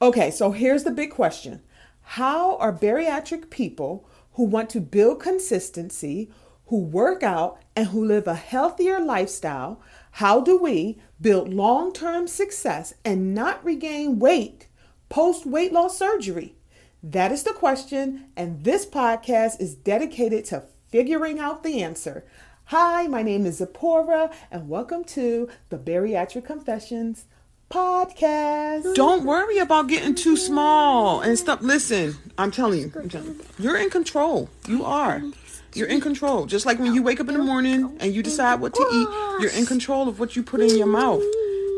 Okay, so here's the big question How are bariatric people who want to build consistency, who work out, and who live a healthier lifestyle, how do we build long term success and not regain weight post weight loss surgery? That is the question, and this podcast is dedicated to figuring out the answer. Hi, my name is Zipporah, and welcome to the Bariatric Confessions podcast. Don't worry about getting too small and stuff. Listen, I'm telling you, I'm telling you, you're in control. You are. You're in control. Just like when you wake up in the morning and you decide what to eat, you're in control of what you put in your mouth.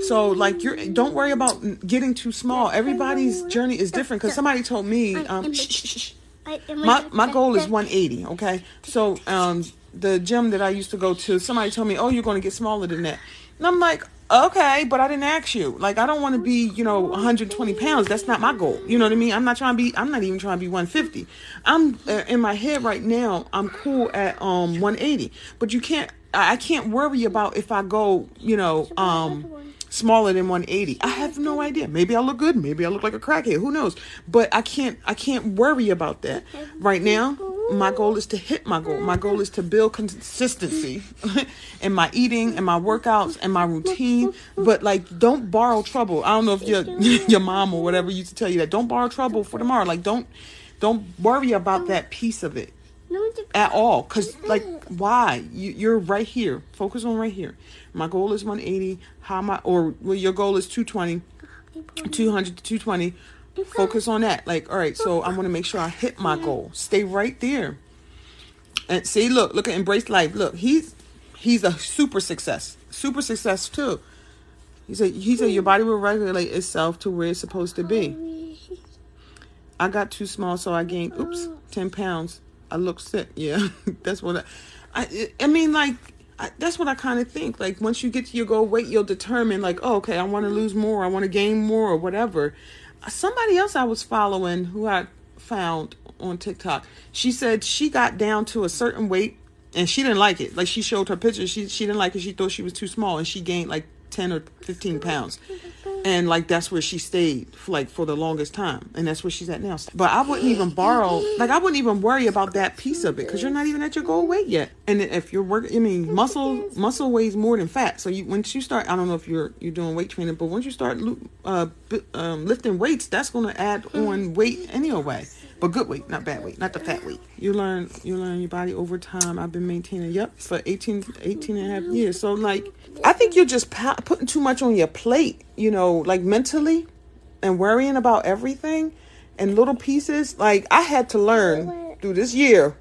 So like you're don't worry about getting too small. Everybody's journey is different cuz somebody told me um my my goal is 180, okay? So um the gym that I used to go to, somebody told me, "Oh, you're going to get smaller than that." And I'm like, okay, but I didn't ask you. Like, I don't want to be, you know, 120 pounds. That's not my goal. You know what I mean? I'm not trying to be. I'm not even trying to be 150. I'm uh, in my head right now. I'm cool at um 180. But you can't. I can't worry about if I go, you know, um smaller than 180. I have no idea. Maybe I look good. Maybe I look like a crackhead. Who knows? But I can't. I can't worry about that right now my goal is to hit my goal. My goal is to build consistency in my eating and my workouts and my routine. But like, don't borrow trouble. I don't know if your your mom or whatever used to tell you that. Don't borrow trouble for tomorrow. Like, don't don't worry about that piece of it at all. Cause like, why? You, you're right here. Focus on right here. My goal is 180. How my or well, your goal is 220, 200 to 220 Focus on that. Like, all right, so I want to make sure I hit my mm-hmm. goal. Stay right there. And see, look, look at embrace life. Look, he's he's a super success. Super success too. He said he said your body will regulate itself to where it's supposed to be. Oh. I got too small, so I gained oops, oh. ten pounds. I look sick. Yeah, that's what I. I, I mean, like I, that's what I kind of think. Like once you get to your goal weight, you'll determine like, oh, okay, I want to mm-hmm. lose more, I want to gain more, or whatever somebody else I was following who I found on TikTok, she said she got down to a certain weight and she didn't like it. Like she showed her picture, she she didn't like it. She thought she was too small and she gained like 10 or 15 pounds. And like that's where she stayed for like for the longest time. And that's where she's at now. But i wouldn't even borrow like i wouldn't even worry about that piece of it because you're not even at your goal weight yet. And if you're working i mean muscle muscle weighs more than fat. So you once you start i don't know if you're you're doing weight training but once you start uh, um, lifting weights that's going to add on weight anyway but good weight, not bad weight, not the fat weight. You learn you learn your body over time. I've been maintaining, yep, for 18, 18 and a half years. So like, I think you're just putting too much on your plate, you know, like mentally and worrying about everything and little pieces. Like I had to learn through this year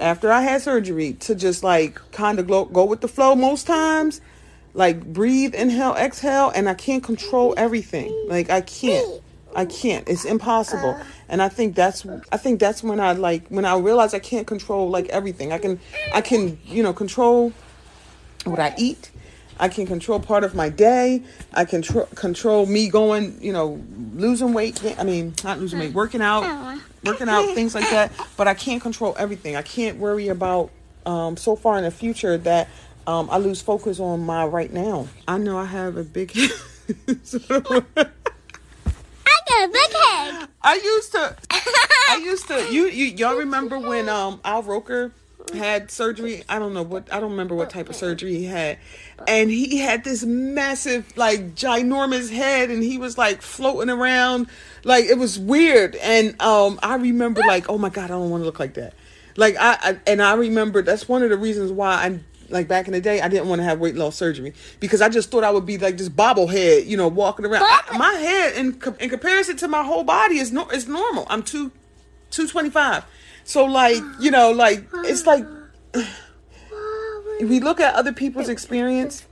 after I had surgery to just like kind of go, go with the flow most times. Like breathe, inhale, exhale, and I can't control everything. Like I can't. I can't. It's impossible. And I think that's I think that's when I like when I realize I can't control like everything. I can I can, you know, control what I eat. I can control part of my day. I can tr- control me going, you know, losing weight. I mean, not losing weight, working out, working out, things like that. But I can't control everything. I can't worry about um, so far in the future that um, I lose focus on my right now. I know I have a big. big head. I used to. I used to. You, you y'all remember when um Al Roker had surgery? I don't know what. I don't remember what type of surgery he had, and he had this massive, like ginormous head, and he was like floating around, like it was weird. And um, I remember like, oh my god, I don't want to look like that. Like I, I and I remember that's one of the reasons why I like back in the day, I didn't want to have weight loss surgery because I just thought I would be like this bobblehead, you know, walking around. I, my head, in in comparison to my whole body, is no, is normal. I'm two, two twenty five. So like, you know, like it's like we look at other people's experience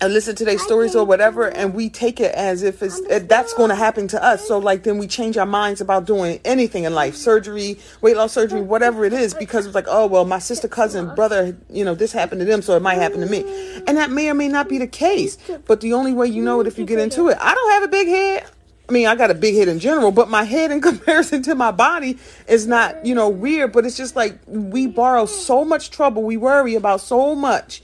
and listen to their stories or whatever and we take it as if it's eh, that's going to happen to us so like then we change our minds about doing anything in life surgery weight loss surgery whatever it is because it's like oh well my sister cousin brother you know this happened to them so it might happen to me and that may or may not be the case but the only way you know it if you get into it i don't have a big head I mean, I got a big head in general, but my head in comparison to my body is not, you know, weird. But it's just like we borrow so much trouble. We worry about so much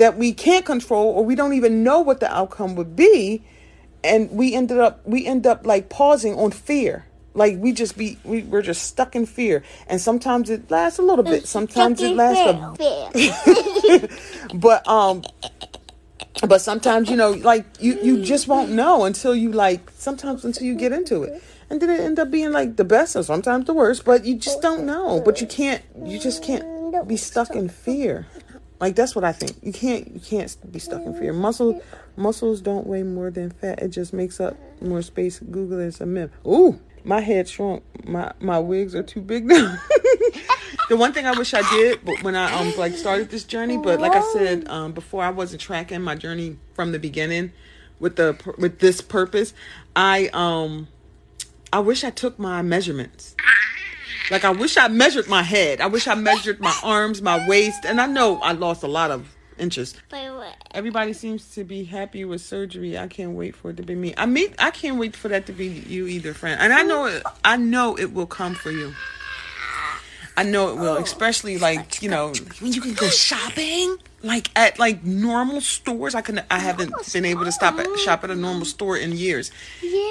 that we can't control or we don't even know what the outcome would be. And we ended up we end up like pausing on fear. Like we just be we, we're just stuck in fear. And sometimes it lasts a little bit. Sometimes it lasts a bit. But um but sometimes you know like you you just won't know until you like sometimes until you get into it. And then it end up being like the best or sometimes the worst but you just don't know. But you can't you just can't be stuck in fear like that's what i think. You can't you can't be stuck in fear. Muscle muscles don't weigh more than fat. It just makes up more space. Google is a myth. Ooh my head shrunk. My my wigs are too big now. The one thing I wish I did, but when I um like started this journey, but like I said um before, I wasn't tracking my journey from the beginning with the with this purpose. I um I wish I took my measurements. Like I wish I measured my head. I wish I measured my arms, my waist, and I know I lost a lot of inches. But everybody seems to be happy with surgery. I can't wait for it to be me. I mean, I can't wait for that to be you either, friend. And I know it. I know it will come for you. I know it will, especially like you know when you can go shopping, like at like normal stores. I can I haven't been able to stop at shop at a normal store in years,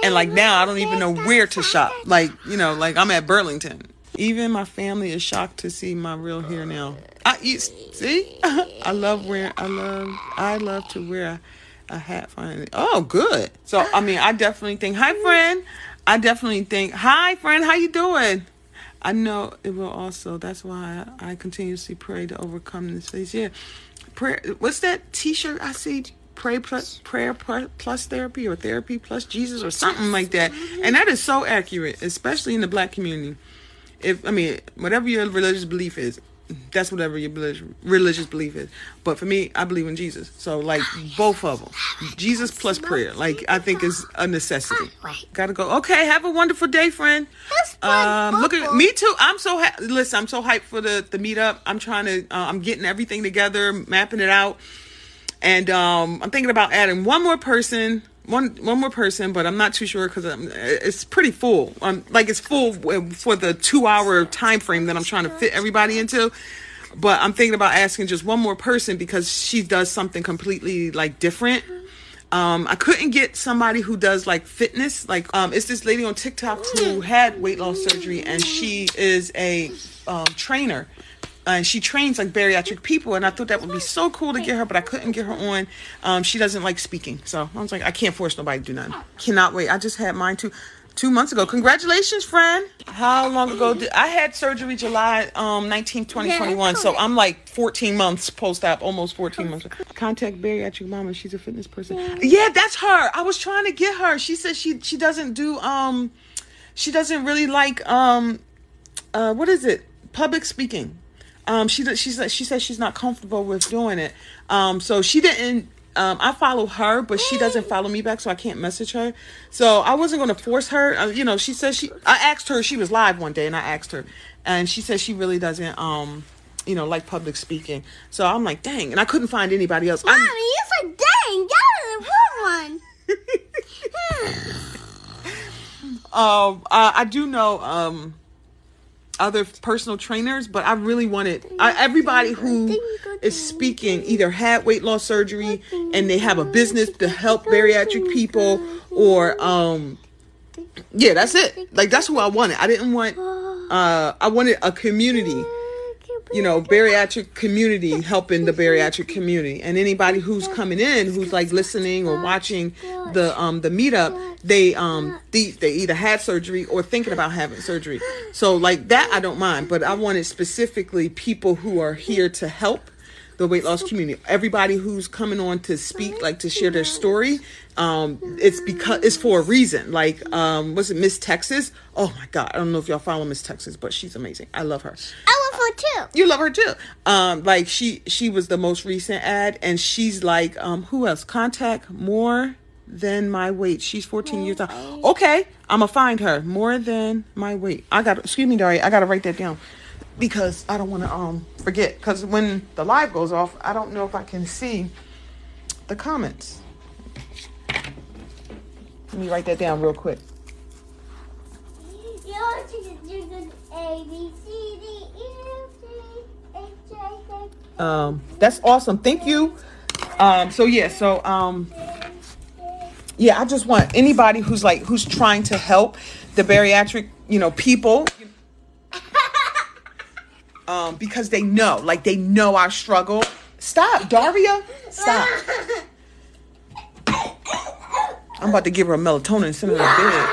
and like now I don't even know where to shop. Like you know, like I'm at Burlington. Even my family is shocked to see my real hair now. I eat. See, I love wearing. I love. I love to wear a, a hat. Finally. Oh, good. So I mean, I definitely think. Hi, friend. I definitely think. Hi, friend. How you doing? I know it will also. That's why I, I continuously pray to overcome this phase. Yeah, prayer. What's that T-shirt I see? Pray plus prayer plus therapy or therapy plus Jesus or something like that. And that is so accurate, especially in the black community. If I mean, whatever your religious belief is, that's whatever your religious belief is. But for me, I believe in Jesus. So like both of them, Jesus plus prayer, like I think is a necessity. Gotta go. Okay, have a wonderful day, friend. Um, look at me too. I'm so ha- listen. I'm so hyped for the the meetup. I'm trying to. Uh, I'm getting everything together, mapping it out, and um, I'm thinking about adding one more person one one more person, but I'm not too sure because it's pretty full. Um, like it's full for the two hour time frame that I'm trying to fit everybody into. But I'm thinking about asking just one more person because she does something completely like different. Um, I couldn't get somebody who does like fitness. Like, um, it's this lady on TikTok who had weight loss surgery, and she is a um, trainer and she trains like bariatric people and i thought that would be so cool to get her but i couldn't get her on. Um, she doesn't like speaking so i was like i can't force nobody to do nothing. Cannot wait. I just had mine too two months ago. Congratulations friend. How long ago did i had surgery july um 19 2021 so i'm like 14 months post-op almost 14 months. Contact bariatric mama. She's a fitness person. Yeah. That's her. I was trying to get her. She said she she doesn't do um she doesn't really like um uh what is it? Public speaking um, she she said she says she's not comfortable with doing it. Um, so she didn't. Um, I follow her, but she doesn't follow me back, so I can't message her. So I wasn't going to force her. Uh, you know, she says she. I asked her. She was live one day, and I asked her, and she says she really doesn't. Um, you know, like public speaking. So I'm like, dang, and I couldn't find anybody else. Mommy, you said dang. That was a good one. um, I, I do know. Um, other personal trainers, but I really wanted I, everybody who is speaking either had weight loss surgery and they have a business to help bariatric people or um yeah, that's it. Like that's who I wanted. I didn't want uh I wanted a community you know, bariatric community helping the bariatric community. And anybody who's coming in who's like listening or watching the um the meetup, they um they, they either had surgery or thinking about having surgery. So like that I don't mind, but I wanted specifically people who are here to help the weight loss community. Everybody who's coming on to speak, like to share their story, um, it's because it's for a reason. Like, um, was it Miss Texas? Oh my God, I don't know if y'all follow Miss Texas, but she's amazing. I love her. I love her too. You love her too. Um, like she she was the most recent ad, and she's like, um, who else? Contact more than my weight. She's 14 years old. Okay, I'm gonna find her. More than my weight. I got. Excuse me, Daria. I gotta write that down because I don't want to um forget. Because when the live goes off, I don't know if I can see the comments. Let me write that down real quick. Um, that's awesome. Thank you. Um, so yeah, so um, yeah, I just want anybody who's like who's trying to help the bariatric, you know, people um, because they know, like they know our struggle. Stop, Daria. Stop. I'm about to give her a melatonin and send her to bed.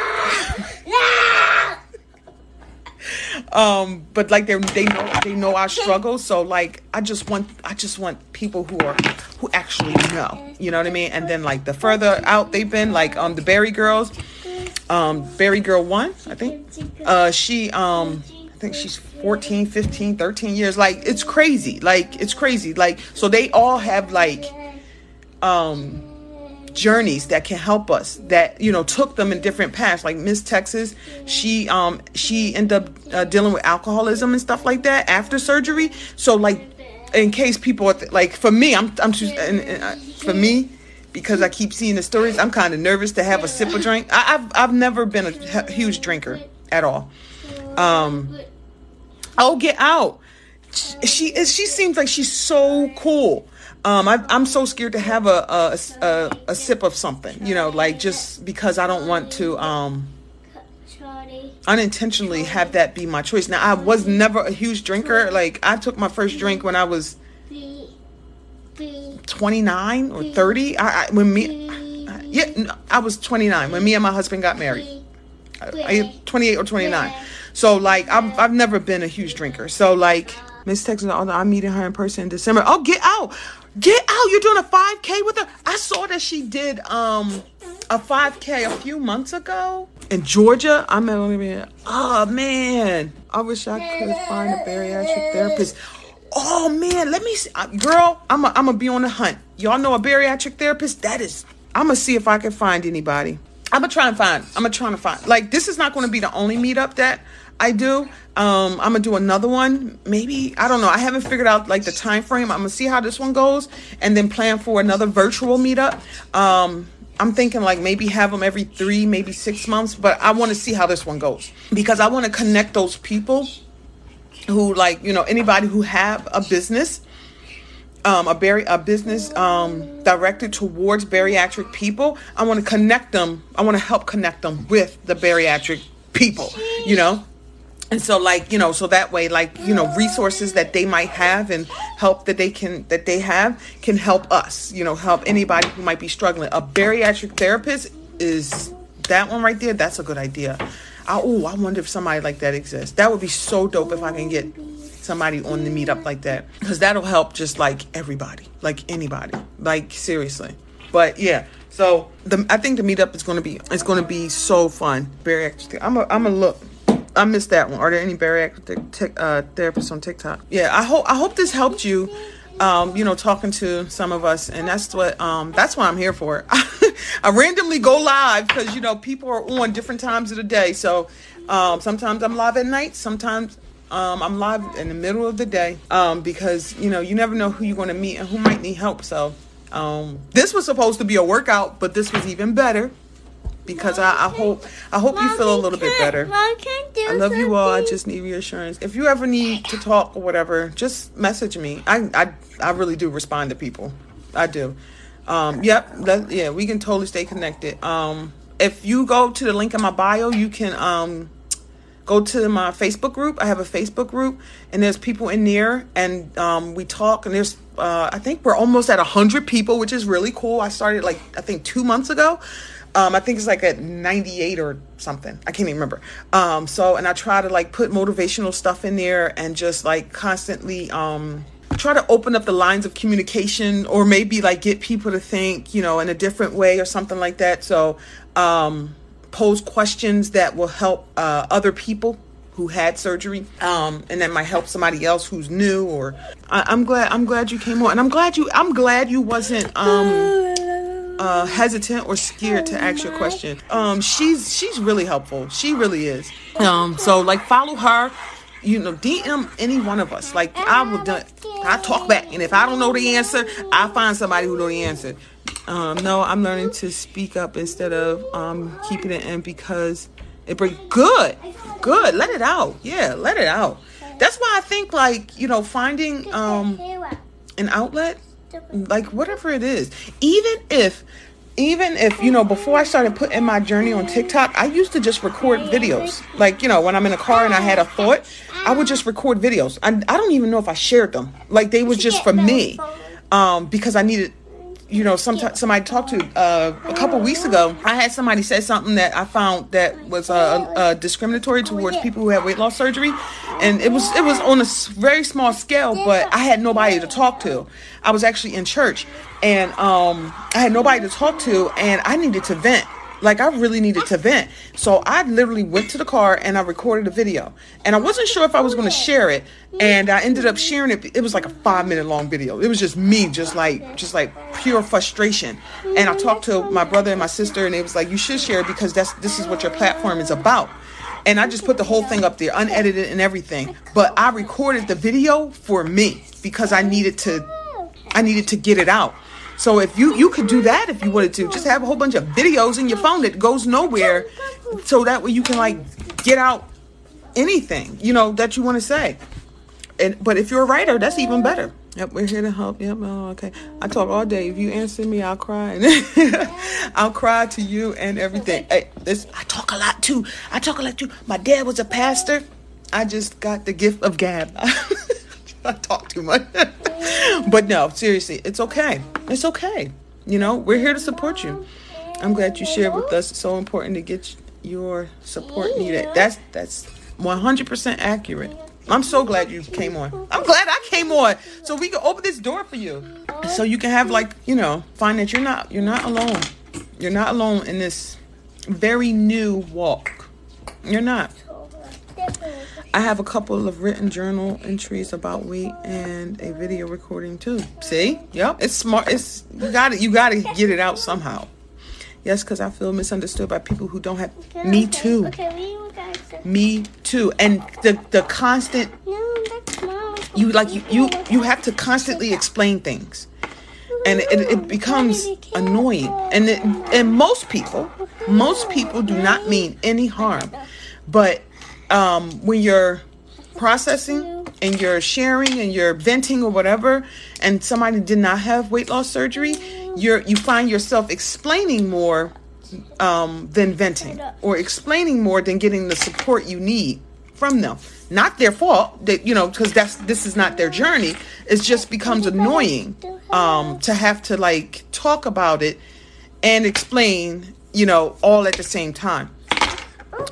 um, but like they they know they know our struggle. So like I just want I just want people who are who actually know. You know what I mean? And then like the further out they've been, like um the Berry girls, um Berry Girl One, I think. Uh she um I think she's 14, 15, 13 years. Like it's crazy. Like it's crazy. Like so they all have like um journeys that can help us that you know took them in different paths. Like miss texas she um she ended up uh, dealing with alcoholism and stuff like that after surgery. So like in case people th- like for me i'm i'm just and, and, uh, for me because i keep seeing the stories i'm kind of nervous to have a sip of drink. I, i've i've never been a huge drinker at all. Um oh get out she is she seems like she's so cool um, I, I'm so scared to have a a, a a sip of something, you know, like just because I don't want to um, unintentionally have that be my choice. Now, I was never a huge drinker. Like I took my first drink when I was 29 or 30. I, I when me, yeah, no, I was 29 when me and my husband got married. I, I 28 or 29. So like I've I've never been a huge drinker. So like Miss Texas, I'm meeting her in person in December. Oh, get out. Get out. You're doing a 5K with her? I saw that she did um a 5K a few months ago in Georgia. I'm at Oh man. I wish I could find a bariatric therapist. Oh man, let me see. Uh, girl, I'm a, I'm gonna be on the hunt. Y'all know a bariatric therapist? That is I'm gonna see if I can find anybody. I'm gonna try and find. I'm gonna try and find. Like this is not gonna be the only meetup that I do. Um, I'm gonna do another one. Maybe I don't know. I haven't figured out like the time frame. I'm gonna see how this one goes, and then plan for another virtual meetup. Um, I'm thinking like maybe have them every three, maybe six months. But I want to see how this one goes because I want to connect those people who like you know anybody who have a business. Um, a bari- a business um, directed towards bariatric people. I want to connect them. I want to help connect them with the bariatric people. You know, and so like you know so that way like you know resources that they might have and help that they can that they have can help us you know help anybody who might be struggling. A bariatric therapist is that one right there that's a good idea. I, oh i wonder if somebody like that exists. That would be so dope if i can get somebody on the meetup like that because that'll help just like everybody like anybody like seriously. But yeah so the i think the meetup is going to be it's going to be so fun. Bariatric i'm gonna I'm gonna look I missed that one. Are there any bariatric uh, therapists on TikTok? Yeah, I hope I hope this helped you. Um, you know, talking to some of us, and that's what um, that's what I'm here for. I randomly go live because you know people are on different times of the day. So um, sometimes I'm live at night. Sometimes um, I'm live in the middle of the day um, because you know you never know who you're going to meet and who might need help. So um, this was supposed to be a workout, but this was even better because I, I hope I hope you feel a little bit better. I love you all. I just need reassurance. If you ever need to talk or whatever, just message me. I I, I really do respond to people. I do. Um, yep. That, yeah, we can totally stay connected. Um, if you go to the link in my bio, you can um go to my Facebook group. I have a Facebook group, and there's people in there, and um, we talk. And there's, uh, I think we're almost at hundred people, which is really cool. I started like I think two months ago. Um, I think it's like at 98 or something. I can't even remember. Um, so, and I try to like put motivational stuff in there and just like constantly um, try to open up the lines of communication or maybe like get people to think, you know, in a different way or something like that. So, um, pose questions that will help uh, other people who had surgery um, and that might help somebody else who's new or I, am glad i'm glad you came on and i'm glad you i'm glad you wasn't um uh, hesitant or scared to ask your question. Um, she's she's really helpful. She really is. Um, so like follow her. You know, DM any one of us. Like I will do. I talk back, and if I don't know the answer, I find somebody who know the answer. Um, no, I'm learning to speak up instead of um, keeping it in because it brings good, good. Let it out. Yeah, let it out. That's why I think like you know finding um, an outlet like whatever it is. Even if even if you know before i started putting my journey on tiktok i used to just record videos. Like you know when i'm in a car and i had a thought i would just record videos. I, I don't even know if i shared them. Like they were just for me. um, because i needed you know, sometimes somebody talked to uh, a couple weeks ago. I had somebody say something that I found that was uh, uh, discriminatory towards people who had weight loss surgery, and it was it was on a very small scale. But I had nobody to talk to. I was actually in church, and um, I had nobody to talk to, and I needed to vent. Like I really needed to vent. So I literally went to the car and I recorded a video. And I wasn't sure if I was going to share it. And I ended up sharing it. It was like a five minute long video. It was just me, just like, just like pure frustration. And I talked to my brother and my sister and it was like, you should share it because that's, this is what your platform is about. And I just put the whole thing up there, unedited and everything. But I recorded the video for me because I needed to, I needed to get it out. So if you you could do that if you wanted to, just have a whole bunch of videos in your phone that goes nowhere, so that way you can like get out anything you know that you want to say. And but if you're a writer, that's even better. Yep, we're here to help. Yep. Oh, okay. I talk all day. If you answer me, I'll cry. I'll cry to you and everything. Hey, this I talk a lot too. I talk a lot too. My dad was a pastor. I just got the gift of gab. I talk too much. but no, seriously, it's okay. It's okay. You know, we're here to support you. I'm glad you shared with us. It's so important to get your support needed. That's that's 100% accurate. I'm so glad you came on. I'm glad I came on so we can open this door for you. So you can have like, you know, find that you're not you're not alone. You're not alone in this very new walk. You're not. I have a couple of written journal entries about weight and a video recording too. See? Yep. It's smart. It's you got it. You got to get it out somehow. Yes, because I feel misunderstood by people who don't have. Okay, me too. Okay, me too. And the the constant. No, You like you you you have to constantly explain things, and it, it becomes annoying. And it, and most people, most people do not mean any harm, but um, when you're processing and you're sharing and you're venting or whatever, and somebody did not have weight loss surgery, you're you find yourself explaining more um, than venting, or explaining more than getting the support you need from them. Not their fault, that you know, because that's this is not their journey. It just becomes annoying um, to have to like talk about it and explain, you know, all at the same time.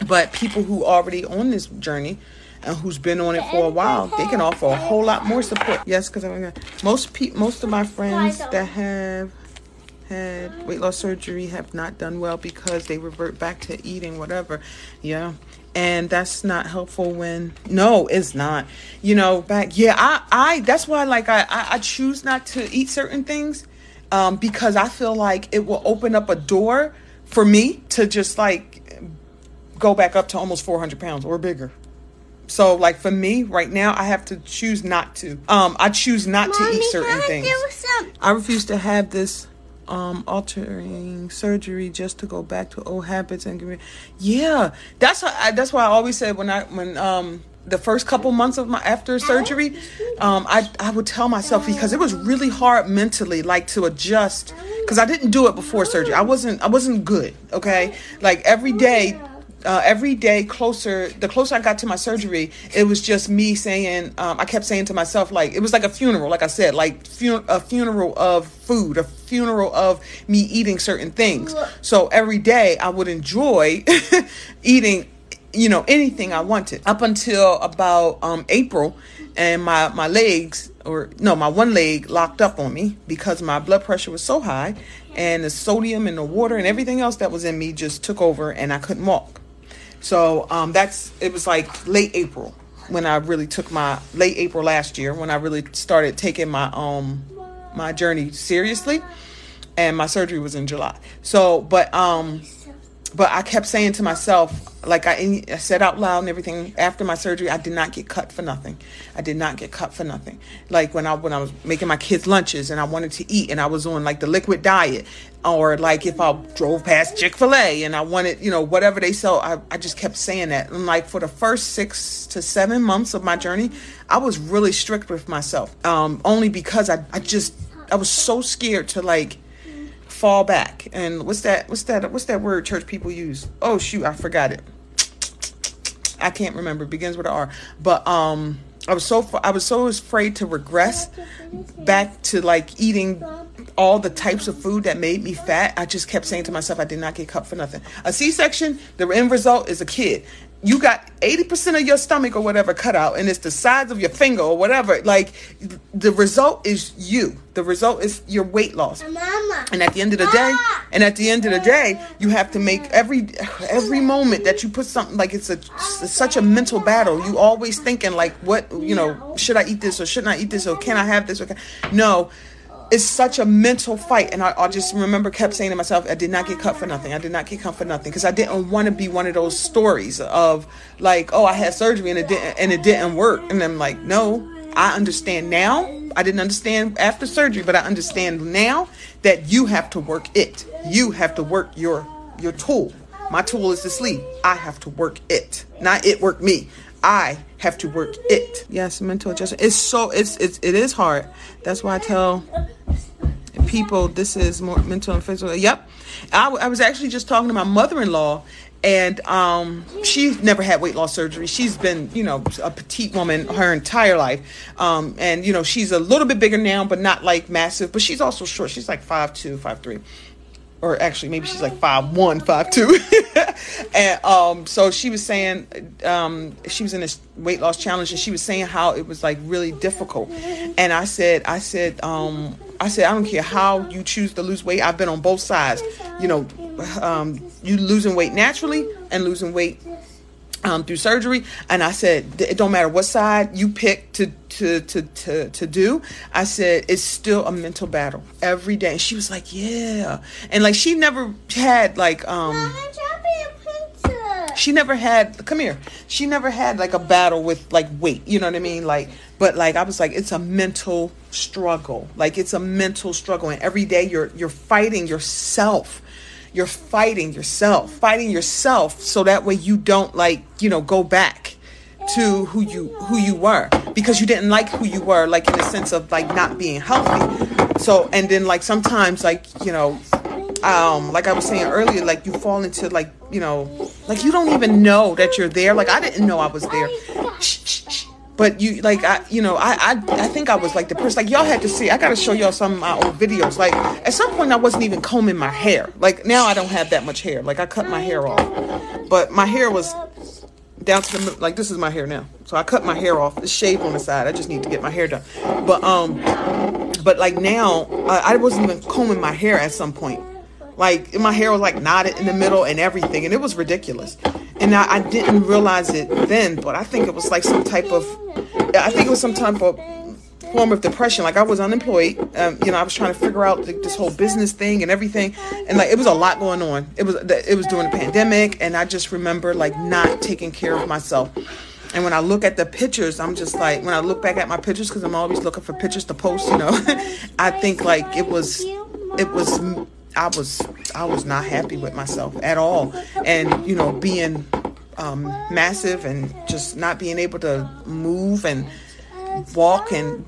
But people who already on this journey and who's been on it for a while, they can offer a whole lot more support. Yes, because I'm gonna, most pe- most of my friends that have had weight loss surgery have not done well because they revert back to eating whatever. Yeah. And that's not helpful when no, it's not. You know, back yeah, I I that's why like I I, I choose not to eat certain things um because I feel like it will open up a door for me to just like go back up to almost 400 pounds or bigger. So, like for me right now, I have to choose not to. Um, I choose not Mommy, to eat certain things. I refuse to have this um altering surgery just to go back to old habits and yeah. That's how, that's why i always said when i when um the first couple months of my after surgery um i i would tell myself because it was really hard mentally like to adjust because i didn't do it before surgery. I wasn't i wasn't good okay? Like every day uh, every day closer, the closer I got to my surgery, it was just me saying, um, I kept saying to myself, like, it was like a funeral, like I said, like fun- a funeral of food, a funeral of me eating certain things. So every day I would enjoy eating, you know, anything I wanted up until about um, April. And my, my legs, or no, my one leg locked up on me because my blood pressure was so high and the sodium and the water and everything else that was in me just took over and I couldn't walk. So um, that's it was like late April when I really took my late April last year when I really started taking my um my journey seriously, and my surgery was in July. So, but um, but I kept saying to myself, like I, I, said out loud and everything after my surgery, I did not get cut for nothing. I did not get cut for nothing. Like when I when I was making my kids lunches and I wanted to eat and I was on like the liquid diet, or like if I drove past Chick Fil A and I wanted, you know, whatever they sell, I, I just kept saying that. And like for the first six to seven months of my journey, I was really strict with myself, um, only because I I just I was so scared to like fall back. And what's that? What's that? What's that word church people use? Oh shoot, I forgot it. I can't remember. It begins with an R. But um, I was so I was so afraid to regress back to like eating all the types of food that made me fat. I just kept saying to myself, I did not get cut for nothing. A C-section, the end result is a kid you got 80% of your stomach or whatever cut out and it's the size of your finger or whatever. Like the result is you. The result is your weight loss. Mama. and at the end of the day ah. and at the end of the day you have to make every every moment that you put something like it's a it's such a mental battle. You always thinking like what you know should i eat this or shouldn't i eat this or can i have this or can, no it's such a mental fight and I, I just remember kept saying to myself i did not get cut for nothing. I did not get cut for nothing because i didn't want to be one of those stories of like oh i had surgery and it didn't and it didn't work. And i'm like no i understand now. I didn't understand after surgery but i understand now that you have to work it. You have to work your your tool. My tool is to sleep. I have to work it not it work me. I have to work it. Yes, mental adjustment. It's so it's it's it is hard. That's why I tell people this is more mental and physical. Yep. I, I was actually just talking to my mother-in-law and um, she's never had weight loss surgery. She's been, you know, a petite woman her entire life, um, and you know she's a little bit bigger now, but not like massive. But she's also short. She's like five two, five three, or actually maybe she's like five one, five two. and um, so she was saying um, she was in this weight loss challenge, and she was saying how it was like really difficult. And I said, I said, um, I said, I don't care how you choose to lose weight. I've been on both sides. You know, um, you losing weight naturally and losing weight um, through surgery. And I said, it don't matter what side you pick to, to, to, to, to do. I said, it's still a mental battle every day. And she was like, yeah. And like, she never had like, um, she never had come here she never had like a battle with like weight you know what i mean like but like i was like it's a mental struggle like it's a mental struggle and every day you're you're fighting yourself you're fighting yourself fighting yourself so that way you don't like you know go back to who you who you were because you didn't like who you were like in the sense of like not being healthy so and then like sometimes like you know um, like I was saying earlier, like you fall into like you know, like you don't even know that you're there. Like I didn't know I was there. Shh, shh, shh. But you like I you know I, I I think I was like the person like y'all had to see I gotta show y'all some of my old videos. Like at some point I wasn't even combing my hair. Like now I don't have that much hair. Like I cut my hair off. But my hair was down to the like this is my hair now. So I cut my hair off. It's shaved on the side. I just need to get my hair done. But um but like now I, I wasn't even combing my hair at some point like my hair was like knotted in the middle and everything, and it was ridiculous. And I, I didn't realize it then, but I think it was like some type of, I think it was some type of form of depression. Like I was unemployed. Um, you know, I was trying to figure out like, this whole business thing and everything, and like it was a lot going on. It was it was during the pandemic, and I just remember like not taking care of myself. And when I look at the pictures, I'm just like, when I look back at my pictures, because I'm always looking for pictures to post, you know, I think like it was, it was I was I was not happy with myself at all, and you know being um, massive and just not being able to move and walk and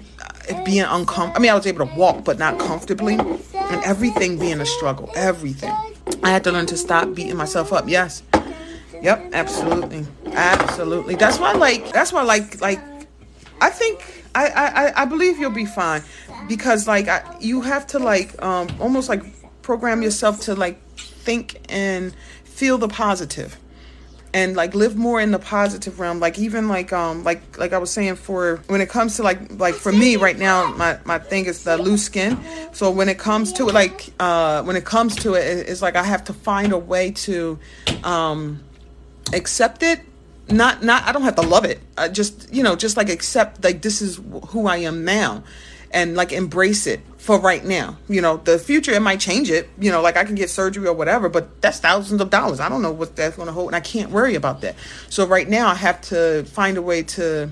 uh, being uncomfortable. I mean, I was able to walk, but not comfortably, and everything being a struggle. Everything. I had to learn to stop beating myself up. Yes. Yep. Absolutely. Absolutely. That's why, like, that's why, like, like, I think I I I believe you'll be fine because, like, I, you have to like um almost like program yourself to like think and feel the positive and like live more in the positive realm. Like even like um like like i was saying for when it comes to like like for me right now my my thing is the loose skin. So when it comes to it like uh when it comes to it it's like i have to find a way to um accept it. Not not i don't have to love it. I just you know just like accept like this is who i am now and like embrace it for right now. You know, the future it might change it. You know, like I can get surgery or whatever, but that's thousands of dollars. I don't know what that's going to hold, and I can't worry about that. So right now, I have to find a way to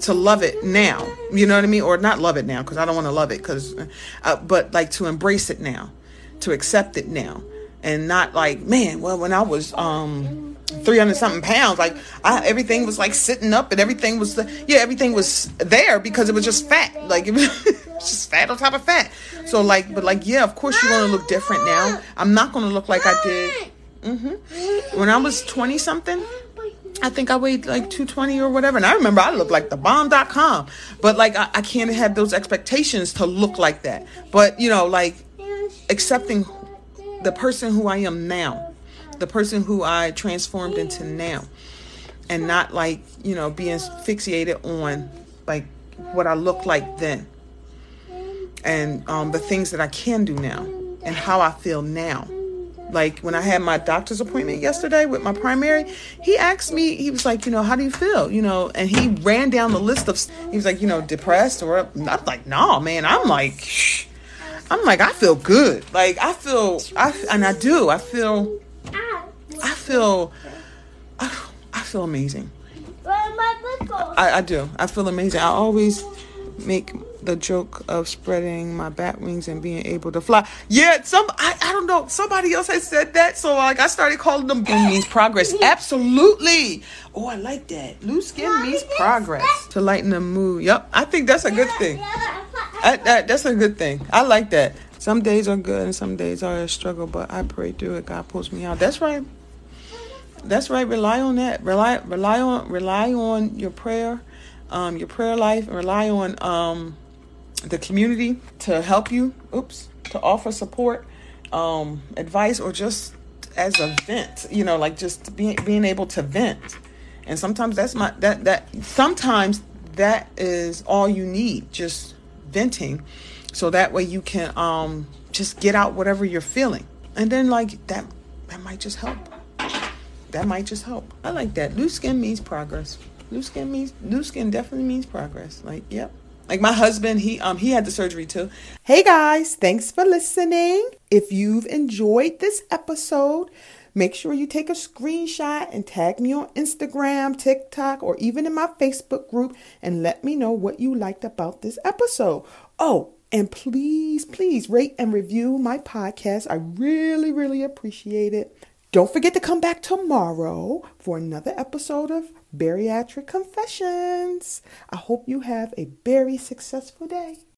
to love it now. You know what I mean, or not love it now because I don't want to love it because, uh, but like to embrace it now, to accept it now, and not like man. Well, when I was um 300 something pounds like I, everything was like sitting up and everything was yeah everything was there because it was just fat like it was just fat on top of fat. So like, but like, yeah, of course you're gonna look different now. I'm not gonna look like I did. hmm When I was 20 something, I think I weighed like 220 or whatever. And I remember I looked like the bomb.com. But like, I, I can't have those expectations to look like that. But, you know, like accepting the person who I am now, the person who I transformed into now, and not like, you know, being fixated on like what I look like then and um, the things that I can do now and how I feel now. Like when I had my doctor's appointment yesterday with my primary, he asked me, he was like, you know, how do you feel? You know, and he ran down the list of, he was like, you know, depressed or I'm like, no, man. I'm like, shh. I'm like, I feel good. Like I feel, I and I do. I feel, feel, I, I feel amazing. I, I do. I feel amazing. I always make the joke of spreading my bat wings and being able to fly. Yeah, some I, I don't know. Somebody else has said that, so like I started calling them means progress. Absolutely. Oh, I like that. Loose skin means progress to lighten the mood. Yep, I think that's a good thing. I, that, that's a good thing. I like that. Some days are good and some days are a struggle, but I pray through it. God pulls me out. That's right. That's right. Rely on that. Rely rely on rely on your prayer, um, your prayer life. and Rely on um, the community to help you. Oops, to offer support, um, advice, or just as a vent. You know, like just being being able to vent. And sometimes that's my that that sometimes that is all you need. Just venting, so that way you can um just get out whatever you're feeling, and then like that that might just help that might just help. I like that. Loose skin means progress. Loose skin means loose skin definitely means progress. Like, yep. Like my husband, he um he had the surgery too. Hey guys, thanks for listening. If you've enjoyed this episode, make sure you take a screenshot and tag me on Instagram, TikTok, or even in my Facebook group and let me know what you liked about this episode. Oh, and please, please rate and review my podcast. I really, really appreciate it. Don't forget to come back tomorrow for another episode of Bariatric Confessions. I hope you have a very successful day.